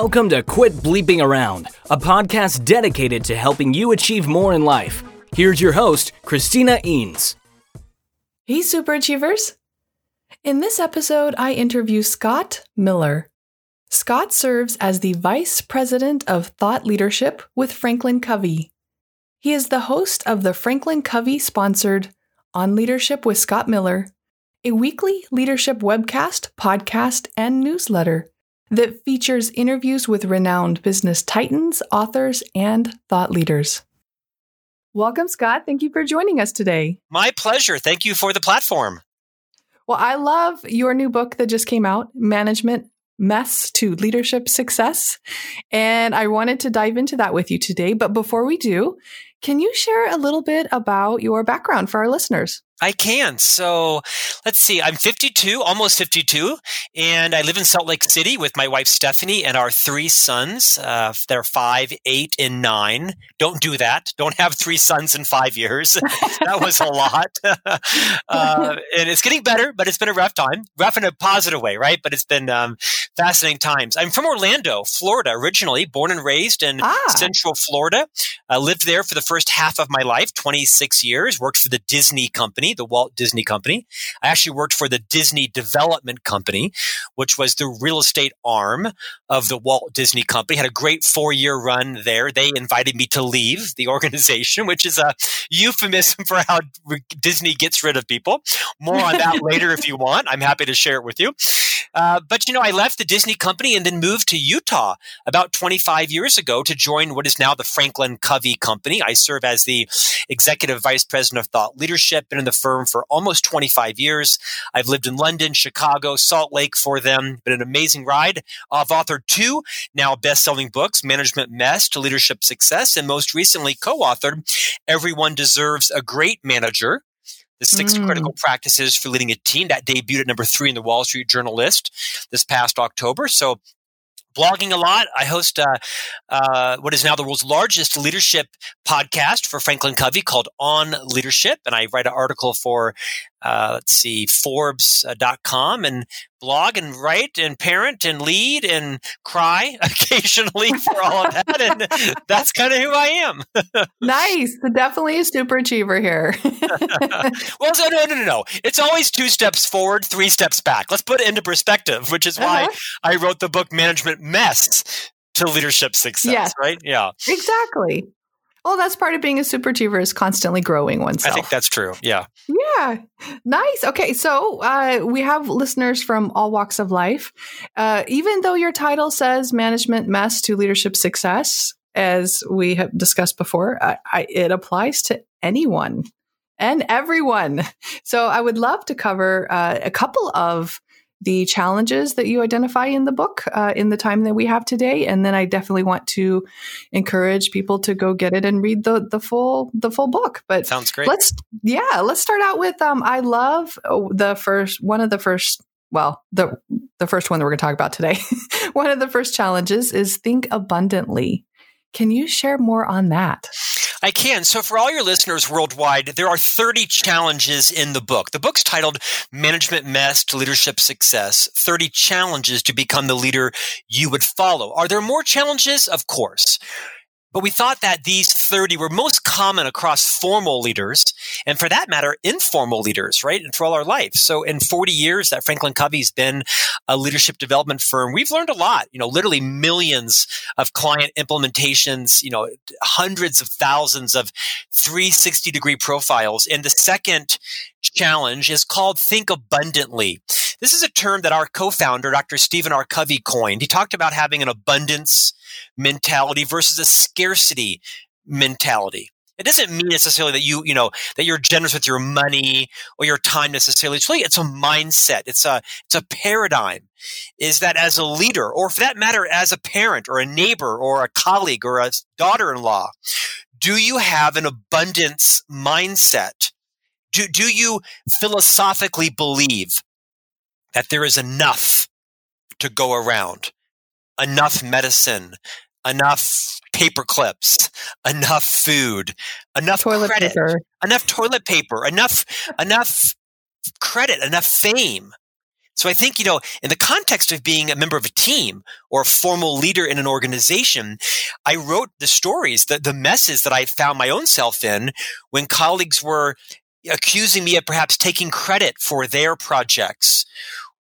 Welcome to Quit Bleeping Around, a podcast dedicated to helping you achieve more in life. Here's your host, Christina Eanes. Hey, super achievers! In this episode, I interview Scott Miller. Scott serves as the Vice President of Thought Leadership with Franklin Covey. He is the host of the Franklin Covey sponsored On Leadership with Scott Miller, a weekly leadership webcast, podcast, and newsletter that features interviews with renowned business titans, authors, and thought leaders. Welcome, Scott. Thank you for joining us today. My pleasure. Thank you for the platform. Well, I love your new book that just came out, Management Mess to Leadership Success. And I wanted to dive into that with you today. But before we do, can you share a little bit about your background for our listeners? I can. So let's see. I'm 52, almost 52, and I live in Salt Lake City with my wife Stephanie and our three sons. Uh, they're five, eight, and nine. Don't do that. Don't have three sons in five years. that was a lot. uh, and it's getting better, but it's been a rough time. Rough in a positive way, right? But it's been um, fascinating times. I'm from Orlando, Florida, originally born and raised in ah. Central Florida. I lived there for the first half of my life, 26 years. Worked for the Disney Company company, the Walt Disney Company. I actually worked for the Disney Development Company, which was the real estate arm of the Walt Disney Company. Had a great four year run there. They invited me to leave the organization, which is a euphemism for how Disney gets rid of people. More on that later if you want. I'm happy to share it with you. Uh, but you know, I left the Disney company and then moved to Utah about 25 years ago to join what is now the Franklin Covey Company. I serve as the executive vice president of thought leadership, been in the firm for almost 25 years. I've lived in London, Chicago, Salt Lake for them. Been an amazing ride. I've authored two now best-selling books, Management Mess to Leadership Success, and most recently co-authored Everyone Deserves a Great Manager the six mm. critical practices for leading a team that debuted at number three in the Wall Street Journal list this past October. So blogging a lot. I host uh, uh, what is now the world's largest leadership podcast for Franklin Covey called On Leadership. And I write an article for, uh, let's see, Forbes.com and blog and write and parent and lead and cry occasionally for all of that. And that's kind of who I am. nice. Definitely a super achiever here. well, so no, no, no, no. It's always two steps forward, three steps back. Let's put it into perspective, which is why uh-huh. I wrote the book Management Mess to leadership success, yes. right? Yeah. Exactly. Well, that's part of being a super achiever is constantly growing oneself. I think that's true. Yeah. Yeah. Nice. Okay. So uh, we have listeners from all walks of life. Uh, even though your title says management mess to leadership success, as we have discussed before, I, I, it applies to anyone and everyone. So I would love to cover uh, a couple of the challenges that you identify in the book uh, in the time that we have today. And then i definitely want to encourage people to go get it and read the the full the full book. But sounds great. let's yeah let's start out with um i love oh, the first one of the first well the the first one that we're going to talk about today. One of the first challenges is think abundantly can you share more on that I can. So, for all your listeners worldwide, there are 30 challenges in the book. The book's titled Management Mess to Leadership Success 30 Challenges to Become the Leader You Would Follow. Are there more challenges? Of course. But we thought that these 30 were most common across formal leaders, and for that matter, informal leaders, right? And for all our life. So in 40 years that Franklin Covey's been a leadership development firm, we've learned a lot, you know, literally millions of client implementations, you know, hundreds of thousands of 360 degree profiles. And the second challenge is called Think Abundantly. This is a term that our co-founder, Dr. Stephen R. Covey coined. He talked about having an abundance mentality versus a scarcity mentality. It doesn't mean necessarily that you, you know, that you're generous with your money or your time necessarily. It's really, it's a mindset. It's a, it's a paradigm. Is that as a leader, or for that matter, as a parent or a neighbor or a colleague or a daughter-in-law, do you have an abundance mindset? Do, do you philosophically believe that there is enough to go around? Enough medicine, enough paper clips, enough food, enough toilet credit, paper. enough toilet paper, enough enough credit, enough fame. So I think, you know, in the context of being a member of a team or a formal leader in an organization, I wrote the stories, the, the messes that I found my own self in when colleagues were accusing me of perhaps taking credit for their projects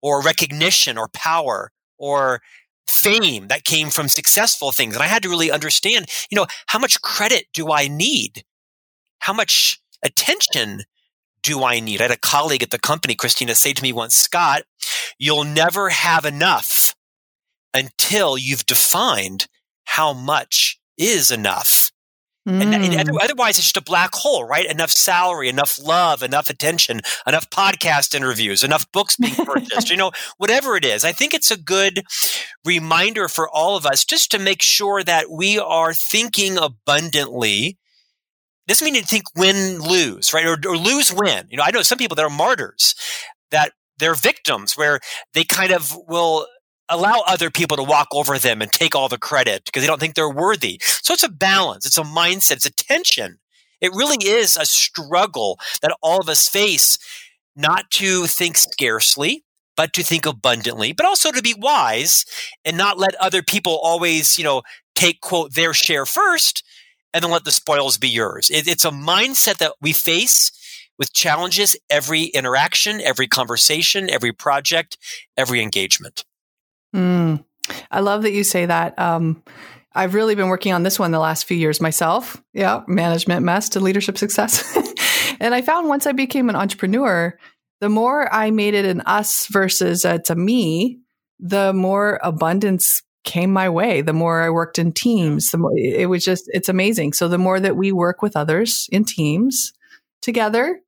or recognition or power or fame that came from successful things. And I had to really understand, you know, how much credit do I need? How much attention do I need? I had a colleague at the company, Christina, say to me once, Scott, you'll never have enough until you've defined how much is enough. Mm. And, and, hmm. otherwise, it's just a black hole, right? Enough salary, enough love, enough attention, enough podcast interviews, enough books being purchased, you know, whatever it is. I think it's a good reminder for all of us just to make sure that we are thinking abundantly. Doesn't mean to think win, lose, right? Or, or lose, win. You know, I know some people that are martyrs that they're victims where they kind of will allow other people to walk over them and take all the credit because they don't think they're worthy. So it's a balance, it's a mindset, it's a tension. It really is a struggle that all of us face not to think scarcely, but to think abundantly, but also to be wise and not let other people always, you know, take quote their share first and then let the spoils be yours. It, it's a mindset that we face with challenges every interaction, every conversation, every project, every engagement. Mm, I love that you say that. Um, I've really been working on this one the last few years myself. Yeah, management mess to leadership success. and I found once I became an entrepreneur, the more I made it an us versus it's a me, the more abundance came my way. The more I worked in teams, the more it was just, it's amazing. So the more that we work with others in teams together,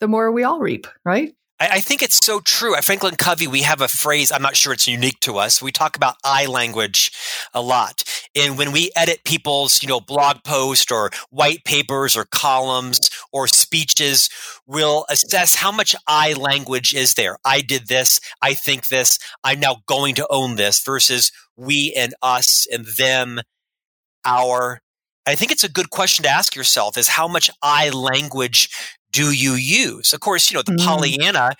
the more we all reap, right? I, think it's so true. At Franklin Covey, we have a phrase, I'm not sure it's unique to us. We talk about I language a lot. And when we edit people's, you know, blog post or white papers or columns or speeches, we'll assess how much I language is there. I did this. I think this. I'm now going to own this versus we and us and them, our. I think it's a good question to ask yourself is how much I language do you use? Of course, you know, the mm. Pollyanna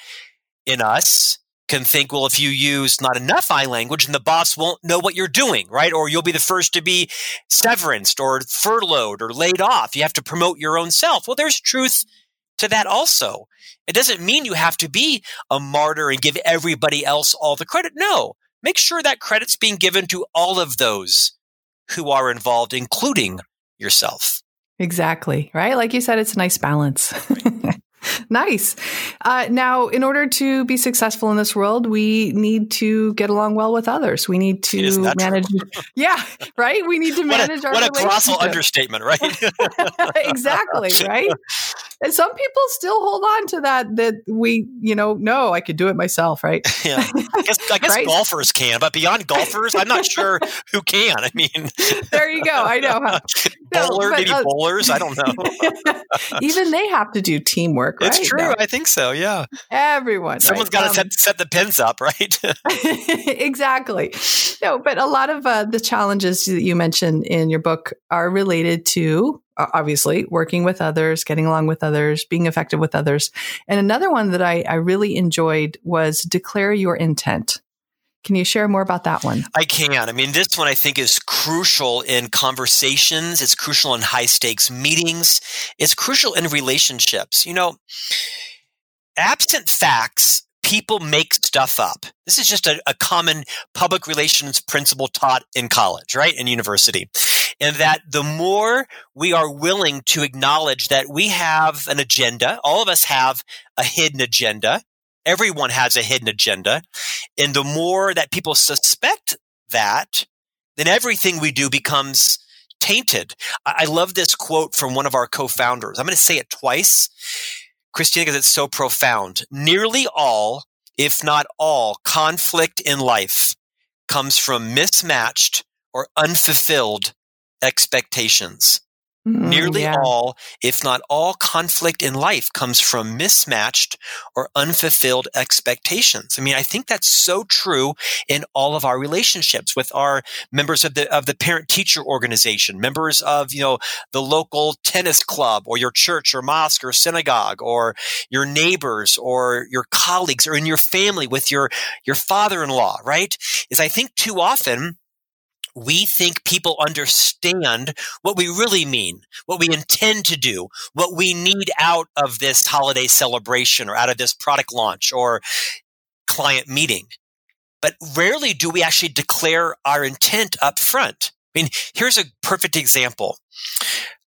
in us can think, well, if you use not enough I language, and the boss won't know what you're doing, right? Or you'll be the first to be severanced or furloughed or laid off. You have to promote your own self. Well, there's truth to that also. It doesn't mean you have to be a martyr and give everybody else all the credit. No, make sure that credit's being given to all of those who are involved, including yourself. Exactly. Right. Like you said, it's a nice balance. nice. Uh, now, in order to be successful in this world, we need to get along well with others. We need to manage. yeah, right. We need to manage what a, our. What a colossal understatement, right? exactly. Right. And some people still hold on to that. That we, you know, no, I could do it myself, right? Yeah. I guess, I guess right? golfers can, but beyond golfers, I'm not sure who can. I mean, there you go. I know. Huh? Bowler, no, maybe uh, bowlers. I don't know. even they have to do teamwork. Right? It's true. No. I think so. Yeah. Everyone. Someone's right? got to um, set, set the pins up, right? exactly. No, but a lot of uh, the challenges that you mentioned in your book are related to obviously working with others, getting along with others, being effective with others. And another one that I, I really enjoyed was declare your intent. Can you share more about that one? I can. I mean, this one I think is crucial in conversations. It's crucial in high stakes meetings. It's crucial in relationships. You know, absent facts, people make stuff up. This is just a, a common public relations principle taught in college, right? In university. And that the more we are willing to acknowledge that we have an agenda, all of us have a hidden agenda Everyone has a hidden agenda. And the more that people suspect that, then everything we do becomes tainted. I, love this quote from one of our co-founders. I'm going to say it twice, Christina, because it's so profound. Nearly all, if not all, conflict in life comes from mismatched or unfulfilled expectations. Mm, Nearly yeah. all, if not all, conflict in life comes from mismatched or unfulfilled expectations. I mean, I think that's so true in all of our relationships with our members of the of the parent teacher organization, members of you know the local tennis club, or your church, or mosque, or synagogue, or your neighbors, or your colleagues, or in your family with your your father in law. Right? Is I think too often we think people understand what we really mean, what we intend to do, what we need out of this holiday celebration or out of this product launch or client meeting. But rarely do we actually declare our intent up front. I mean, here's a perfect example.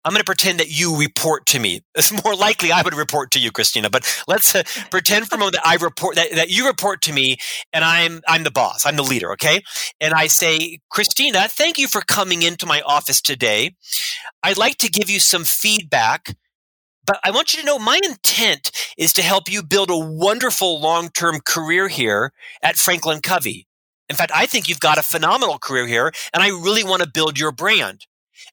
I'm going to pretend that you report to me. It's more likely I would report to you, Christina. But let's uh, pretend for a moment that I report that, that you report to me, and I'm I'm the boss. I'm the leader. Okay, and I say, Christina, thank you for coming into my office today. I'd like to give you some feedback. But I want you to know my intent is to help you build a wonderful long term career here at Franklin Covey. In fact, I think you've got a phenomenal career here, and I really want to build your brand.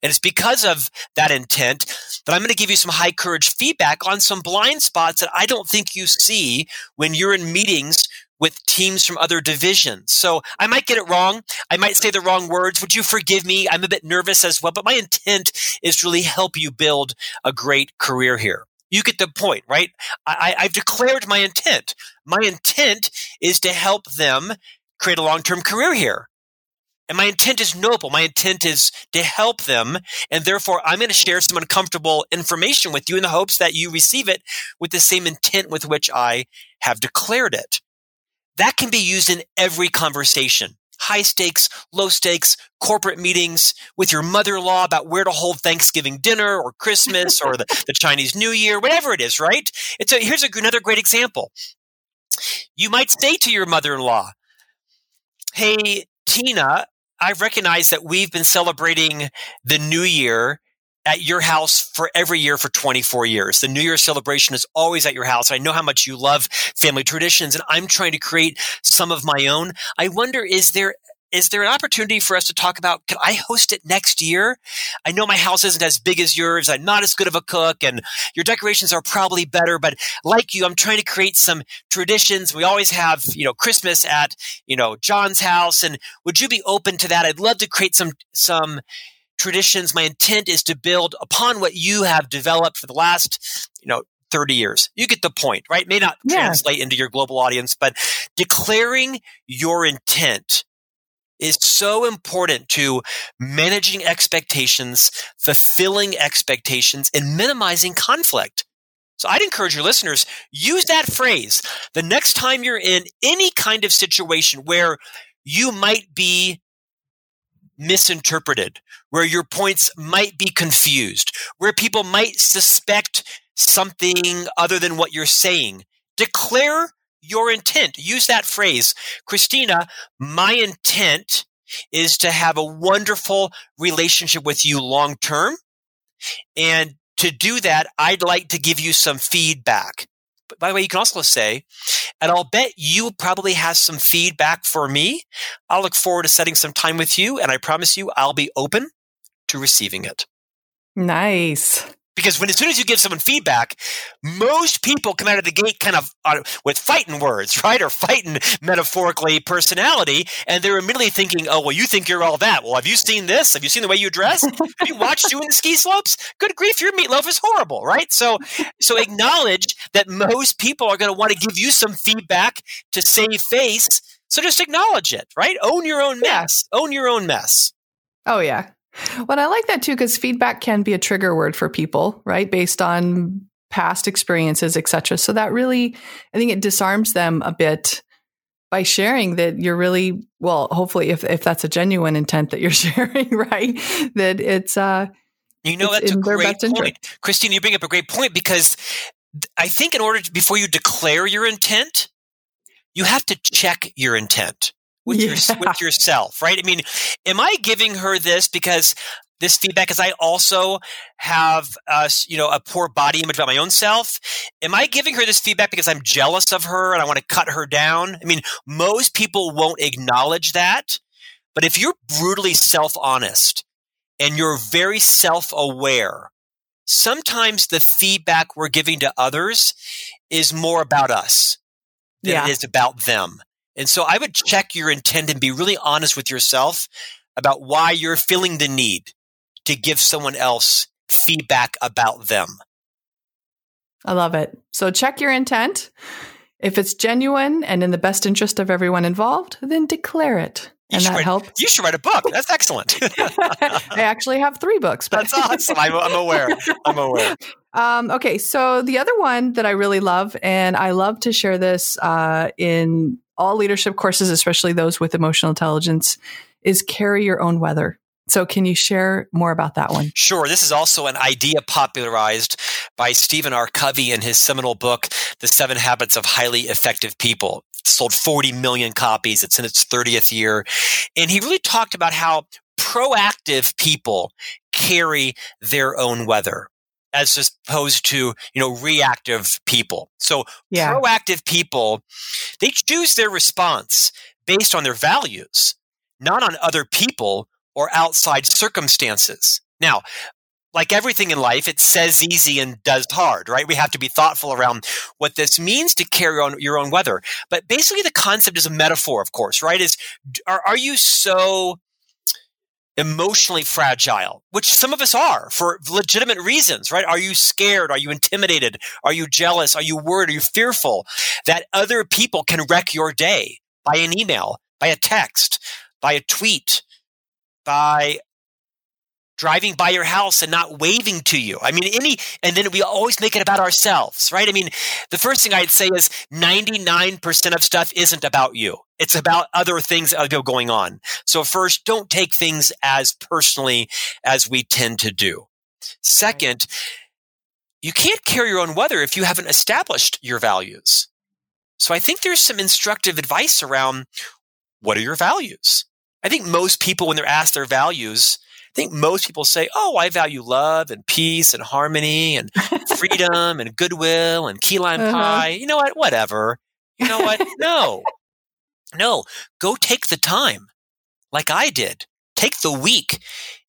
And it's because of that intent that I'm going to give you some high courage feedback on some blind spots that I don't think you see when you're in meetings with teams from other divisions. So I might get it wrong. I might say the wrong words. Would you forgive me? I'm a bit nervous as well, but my intent is really help you build a great career here. You get the point, right? I, I've declared my intent. My intent is to help them create a long term career here. And my intent is noble. My intent is to help them. And therefore, I'm going to share some uncomfortable information with you in the hopes that you receive it with the same intent with which I have declared it. That can be used in every conversation. High stakes, low stakes, corporate meetings with your mother in law about where to hold Thanksgiving dinner or Christmas or the, the, Chinese New Year, whatever it is, right? It's a, here's a, another great example. You might say to your mother in law, Hey, Tina, I recognize that we've been celebrating the new year at your house for every year for 24 years. The New Year celebration is always at your house. I know how much you love family traditions and I'm trying to create some of my own. I wonder, is there is there an opportunity for us to talk about can I host it next year? I know my house isn't as big as yours. I'm not as good of a cook and your decorations are probably better, but like you, I'm trying to create some traditions. We always have, you know, Christmas at, you know, John's house. And would you be open to that? I'd love to create some, some traditions. My intent is to build upon what you have developed for the last, you know, 30 years. You get the point, right? May not Yeah. translate into your global audience, but declaring your intent is so important to managing expectations, fulfilling expectations, and minimizing conflict. So I'd encourage your listeners, use that phrase the next time you're in any kind of situation where you might be misinterpreted, where your points might be confused, where people might suspect something other than what you're saying. Declare your intent. Use that phrase. Christina, my intent is to have a wonderful relationship with you long term. And to do that, I'd like to give you some feedback. But by the way, you can also say, and I'll bet you probably has some feedback for me. I'll look forward to setting some time with you, and I promise you I'll be open to receiving it. Nice. Because when as soon as you give someone feedback, most people come out of the gate kind of uh, with fighting words, right, or fighting metaphorically personality, and they're immediately thinking, "Oh, well, you think you're all that? Well, have you seen this? Have you seen the way you dress? have you watched you in the ski slopes? Good grief, your meatloaf is horrible, right?" So, so acknowledge that most people are going to want to give you some feedback to save face. So just acknowledge it, right? Own your own mess. Own your own mess. Oh, yeah. Well, I like that too because feedback can be a trigger word for people, right? Based on past experiences, etc. So that really, I think it disarms them a bit by sharing that you're really well. Hopefully, if if that's a genuine intent that you're sharing, right? That it's uh, You know, It's that's a great best interest. point. Christine, you bring up a great point because I think in order to, before you declare your intent, you have to check your intent with, your, with yourself, right? I mean, am I giving her this because this feedback because I also have, uh, you know, a poor body image about my own self. Am I giving her this feedback because I'm jealous of her and I want to cut her down? I mean, most people won't acknowledge that. But if you're brutally self honest and you're very self aware sometimes the feedback we're giving to others is more about us than Yeah. it is about them. And so I would check your intent and be really honest with yourself about why you're feeling the need to give someone else feedback about them. I love it. So check your intent. If it's genuine and in the best interest of everyone involved, then declare it. You and that write- helps. You should write a book. That's excellent. I actually have three books. But That's awesome. I'm, I'm aware. I'm aware. Um, okay, so the other one that I really love, and I love to share this uh, in all leadership courses, especially those with emotional intelligence, is carry your own weather. So, can you share more about that one? Sure. This is also an idea popularized by Stephen R. Covey in his seminal book, The Seven Habits of Highly Effective People. It sold 40 million copies. It's in its 30th year. And he really talked about how proactive people carry their own weather as opposed to, you know, reactive people. So Yeah, proactive people, they choose their response based on their values, not on other people or outside circumstances. Now, like everything in life, it says easy and does hard, right? We have to be thoughtful around what this means to carry on your own weather. But basically, the concept is a metaphor, of course, right? Is are, are you so emotionally fragile, which some of us are for legitimate reasons, right? Are you scared? Are you intimidated? Are you jealous? Are you worried? Are you fearful that other people can wreck your day by an email, by a text, by a tweet, by driving by your house and not waving to you. I mean, any, and then we always make it about ourselves, right? I mean, the first thing I'd say is 99% of stuff isn't about you. It's about other things that are going on. So first, don't take things as personally as we tend to do. Second, you can't carry your own weather if you haven't established your values. So I think there's some instructive advice around what are your values? I think most people, when they're asked their values, I think most people say, Oh, I value love and peace and harmony and freedom and goodwill and key lime Uh-huh. pie. You know what? Whatever. You know what? No. No. Go take the time, like I did. Take the week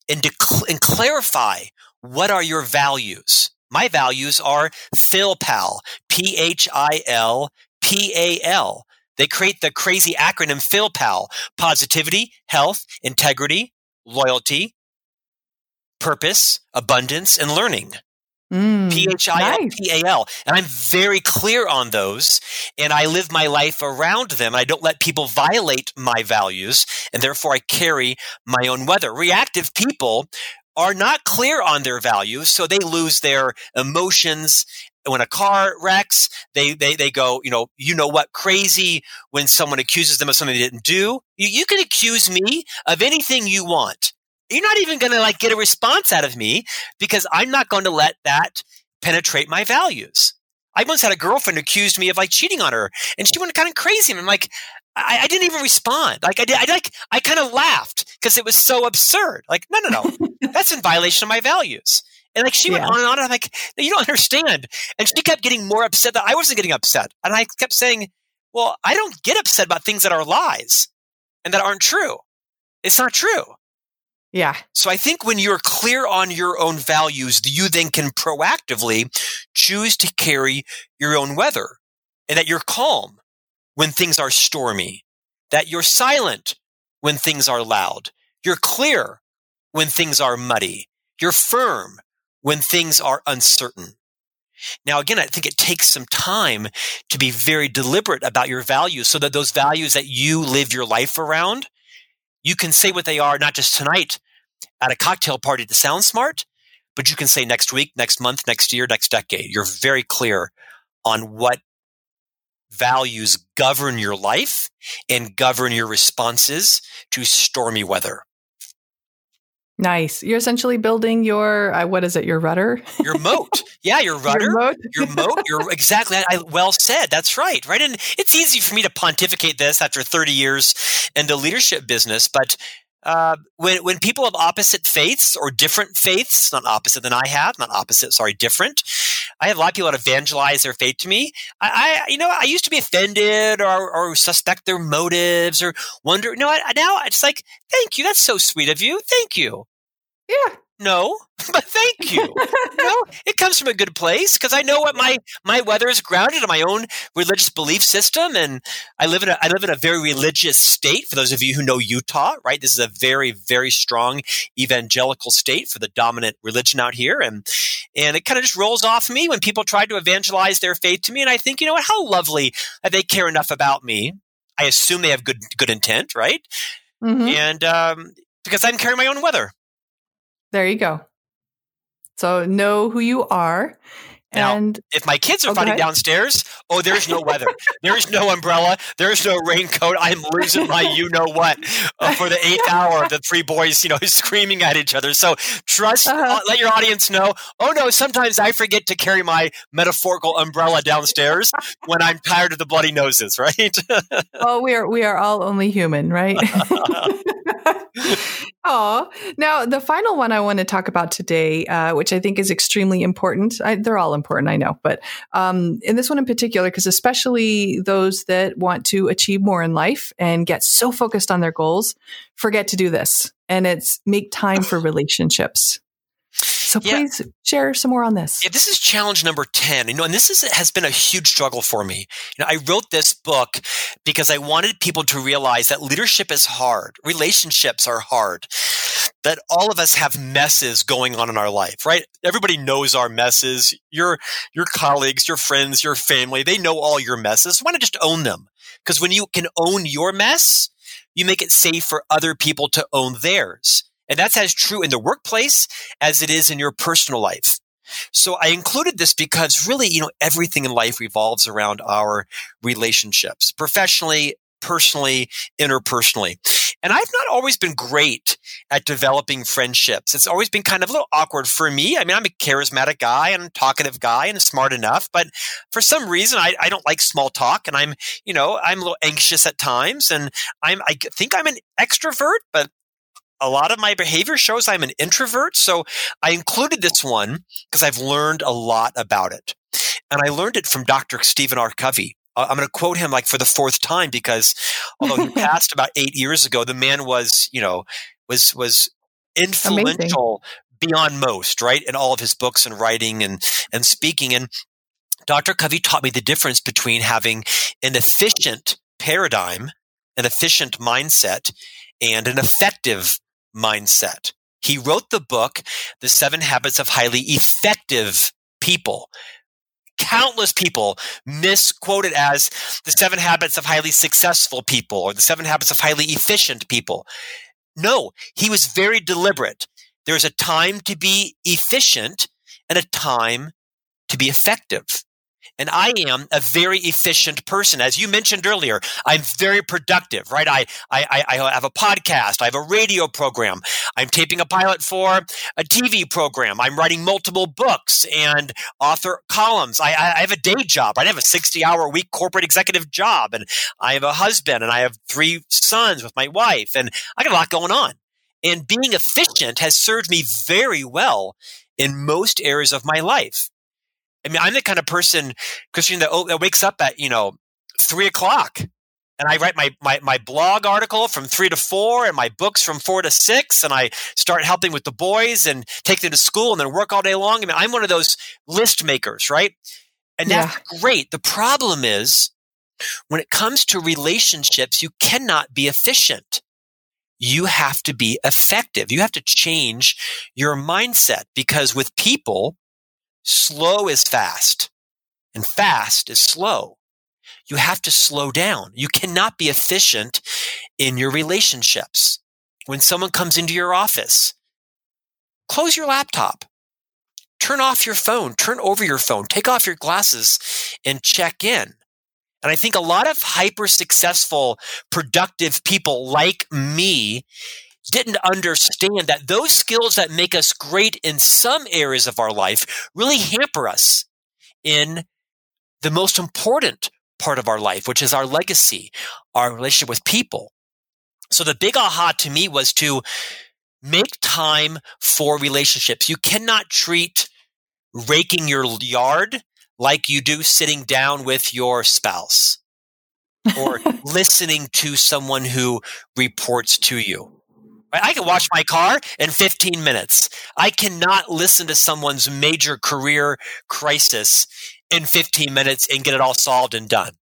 and, and clarify what are your values. My values are PhilPal, P H I L P A L. They create the crazy acronym PhilPal positivity, health, integrity, loyalty, purpose, abundance, and learning. Mm, P H I nice. P A L. And I'm very clear on those. And I live my life around them. I don't let people violate my values. And therefore, I carry my own weather. Reactive people are not clear on their values. So they lose their emotions. When a car wrecks, they, they, they go, you know, you know what, crazy when someone accuses them of something they didn't do. You, you can accuse me of anything you want. You're not even going to like get a response out of me because I'm not going to let that penetrate my values. I once had a girlfriend accused me of like cheating on her, and she went kind of crazy. And I'm like, I, I didn't even respond. Like I did, I like I kind of laughed because it was so absurd. Like, no, no, no, that's in violation of my values. And like she went on and on. And I'm like, you don't understand. And she kept getting more upset that I wasn't getting upset. And I kept saying, well, I don't get upset about things that are lies and that aren't true. It's not true. Yeah. So I think when you're clear on your own values, you then can proactively choose to carry your own weather and that you're calm when things are stormy, that you're silent when things are loud, you're clear when things are muddy, you're firm when things are uncertain. Now, again, I think it takes some time to be very deliberate about your values so that those values that you live your life around, you can say what they are, not just tonight at a cocktail party to sound smart, but you can say next week, next month, next year, next decade. You're very clear on what values govern your life and govern your responses to stormy weather. Nice. You're essentially building your, uh, what is it, your rudder? Your moat. Yeah, your rudder. Your moat? your moat. You're exactly. I, well said. That's right. Right. And it's easy for me to pontificate this after 30 years in the leadership business, but uh, when when people have opposite faiths or different faiths, not opposite than I have, not opposite, sorry, different. I have a lot of people that evangelize their faith to me. I, I you know, I used to be offended or, or suspect their motives or wonder. No, I, now it's like, thank you. That's so sweet of you. Thank you. Yeah. No, but thank you. no, it comes from a good place because I know what my my weather is grounded in my own religious belief system, and I live in a I live in a very religious state. For those of you who know Utah, right, this is a very very strong evangelical state for the dominant religion out here, and and it kind of just rolls off me when people try to evangelize their faith to me, and I think, you know what, how lovely that they care enough about me. I assume they have good good intent, right? Mm-hmm. And um, because I'm carrying my own weather. There you go. So know who you are. Now, and if my kids are oh, fighting downstairs, oh, there's no weather. there's no umbrella. There's no raincoat. I'm losing my you know what uh, for the eighth hour. of The three boys, you know, screaming at each other. So trust, uh-huh. uh, let your audience know. Oh no, sometimes I forget to carry my metaphorical umbrella downstairs when I'm tired of the bloody noses. Right? well, we are we are all only human, right? Oh, now the final one I want to talk about today, uh, which I think is extremely important. I, they're all important, I know, but um, in this one in particular, because especially those that want to achieve more in life and get so focused on their goals, forget to do this, and it's make time for relationships. So please yeah. share some more on this. Yeah, this is challenge number 10. You know, and this is, has been a huge struggle for me. You know, I wrote this book because I wanted people to realize that leadership is hard. Relationships are hard. That all of us have messes going on in our life, right? Everybody knows our messes. Your, your colleagues, your friends, your family, they know all your messes. Why not just own them? Because when you can own your mess, you make it safe for other people to own theirs. And that's as true in the workplace as it is in your personal life. So I included this because really, you know, everything in life revolves around our relationships, professionally, personally, interpersonally. And I've not always been great at developing friendships. It's always been kind of a little awkward for me. I mean, I'm a charismatic guy and talkative guy and smart enough, but for some reason, I, I don't like small talk and I'm, you know, I'm a little anxious at times and I'm, I think I'm an extrovert, but a lot of my behavior shows I'm an introvert. So I included this one because I've learned a lot about it. And I learned it from Dr. Stephen R. Covey. I'm going to quote him like for the fourth time because although he passed about eight years ago, the man was, you know, was, was influential Amazing. beyond most, right? In all of his books and writing and, and speaking. And Dr. Covey taught me the difference between having an efficient paradigm, an efficient mindset, and an effective mindset. He wrote the book, The Seven Habits of Highly Effective People. Countless people misquote it as the seven habits of highly successful people or the seven habits of highly efficient people. No, he was very deliberate. There's a time to be efficient and a time to be effective. And I am a very efficient person. As you mentioned earlier, I'm very productive, right? I, I, I have a podcast. I have a radio program. I'm taping a pilot for a TV program. I'm writing multiple books and author columns. I, I have a day job. I have a 60 hour a week corporate executive job. And I have a husband and I have three sons with my wife. And I got a lot going on. And being efficient has served me very well in most areas of my life. I mean, I'm the kind of person, Christian, that, that wakes up at, you know, three o'clock and I write my, my, my blog article from three to four and my books from four to six. And I start helping with the boys and take them to school and then work all day long. I mean, I'm one of those list makers, right? And that's yeah. great. The problem is when it comes to relationships, you cannot be efficient. You have to be effective. You have to change your mindset because with people, Slow is fast and fast is slow. You have to slow down. You cannot be efficient in your relationships. When someone comes into your office, close your laptop, turn off your phone, turn over your phone, take off your glasses and check in. And I think a lot of hyper successful, productive people like me didn't understand that those skills that make us great in some areas of our life really hamper us in the most important part of our life, which is our legacy, our relationship with people. So the big aha to me was to make time for relationships. You cannot treat raking your yard like you do sitting down with your spouse or listening to someone who reports to you I can wash my car in 15 minutes. I cannot listen to someone's major career crisis in 15 minutes and get it all solved and done.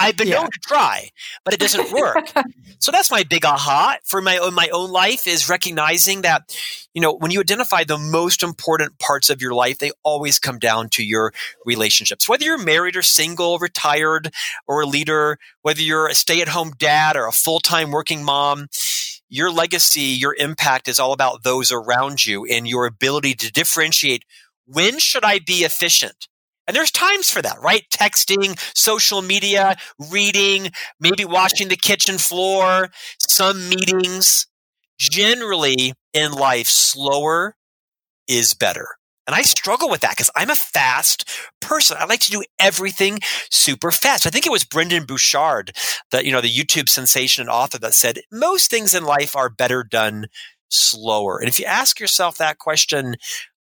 I've been yeah. known to try, but it doesn't work. so that's my big aha for my own, my own life is recognizing that, you know, when you identify the most important parts of your life, they always come down to your relationships. Whether you're married or single, retired or a leader, whether you're a stay at home dad or a full time working mom, your legacy, your impact is all about those around you and your ability to differentiate when should I be efficient? And there's times for that, right? Texting, social media, reading, maybe washing the kitchen floor, some meetings. Generally in life, slower is better. And I struggle with that because I'm a fast person. I like to do everything super fast. I think it was Brendon Burchard, the, you know, the YouTube sensation and author that said most things in life are better done slower. And if you ask yourself that question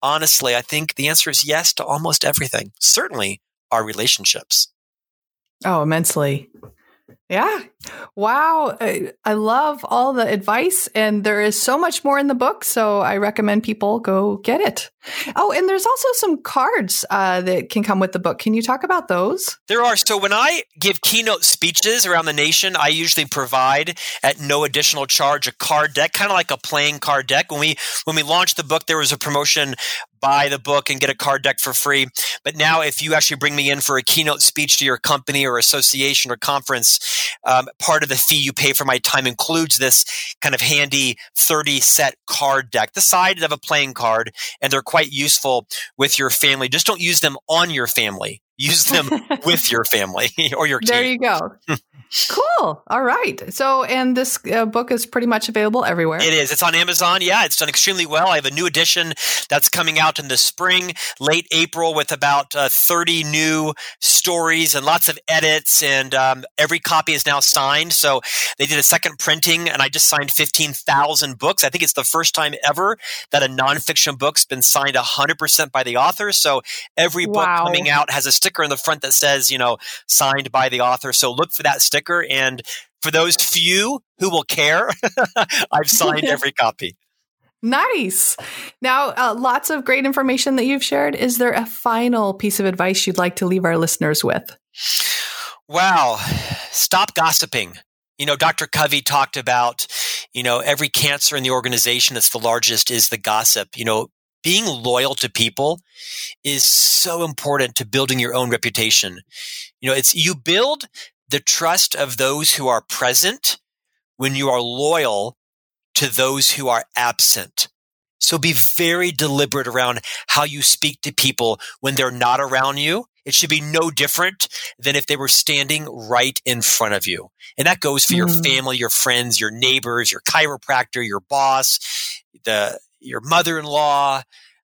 honestly, I think the answer is yes to almost everything. Certainly our relationships. Oh, immensely. Yeah. Wow. I love all the advice, and there is so much more in the book. So I recommend people go get it. Oh, and there's also some cards uh, that can come with the book. Can you talk about those? There are. So when I give keynote speeches around the nation, I usually provide at no additional charge a card deck, kind of like a playing card deck. When we when we launched the book, there was a promotion buy the book and get a card deck for free. But now, if you actually bring me in for a keynote speech to your company or association or conference, um, part of the fee you pay for my time includes this kind of handy 30 set card deck, the size of a playing card, and they're quite useful with your family. Just don't use them on your family. Use them with your family or your team. There you go. Cool. All right. So, and this uh, book is pretty much available everywhere. It is. It's on Amazon. Yeah, it's done extremely well. I have a new edition that's coming out in the spring, late April, with about uh, 30 new stories and lots of edits. And um, every copy is now signed. So, they did a second printing, and I just signed 15,000 books. I think it's the first time ever that a nonfiction book's been signed 100% by the author. So, every book wow. coming out has a sticker in the front that says, you know, signed by the author. So, look for that sticker sticker. And for those few who will care, I've signed every copy. Nice. Now, uh, lots of great information that you've shared. Is there a final piece of advice you'd like to leave our listeners with? Wow. Stop gossiping. You know, Dr. Covey talked about, you know, every cancer in the organization that's the largest is the gossip. You know, being loyal to people is so important to building your own reputation. You know, it's you build the trust of those who are present when you are loyal to those who are absent. So be very deliberate around how you speak to people when they're not around you. It should be no different than if they were standing right in front of you. And that goes for mm. your family, your friends, your neighbors, your chiropractor, your boss, the, your mother-in-law,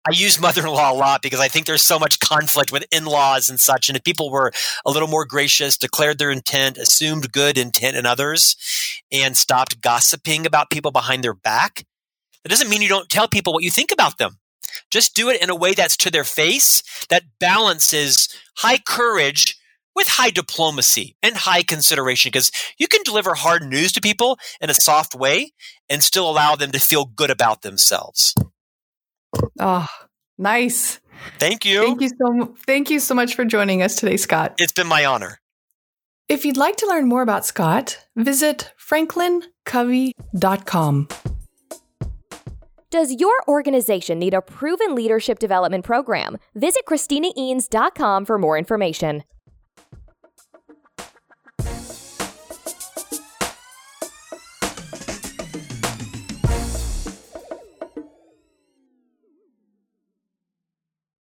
I use mother-in-law a lot because I think there's so much conflict with in-laws and such. And if people were a little more gracious, declared their intent, assumed good intent in others, and stopped gossiping about people behind their back, that doesn't mean you don't tell people what you think about them. Just do it in a way that's to their face, that balances high courage with high diplomacy and high consideration because you can deliver hard news to people in a soft way and still allow them to feel good about themselves. Oh, nice. Thank you. Thank you so thank you so much for joining us today, Scott. It's been my honor. If you'd like to learn more about Scott, visit franklincovey.com. Does your organization need a proven leadership development program? Visit ChristinaEanes.com for more information.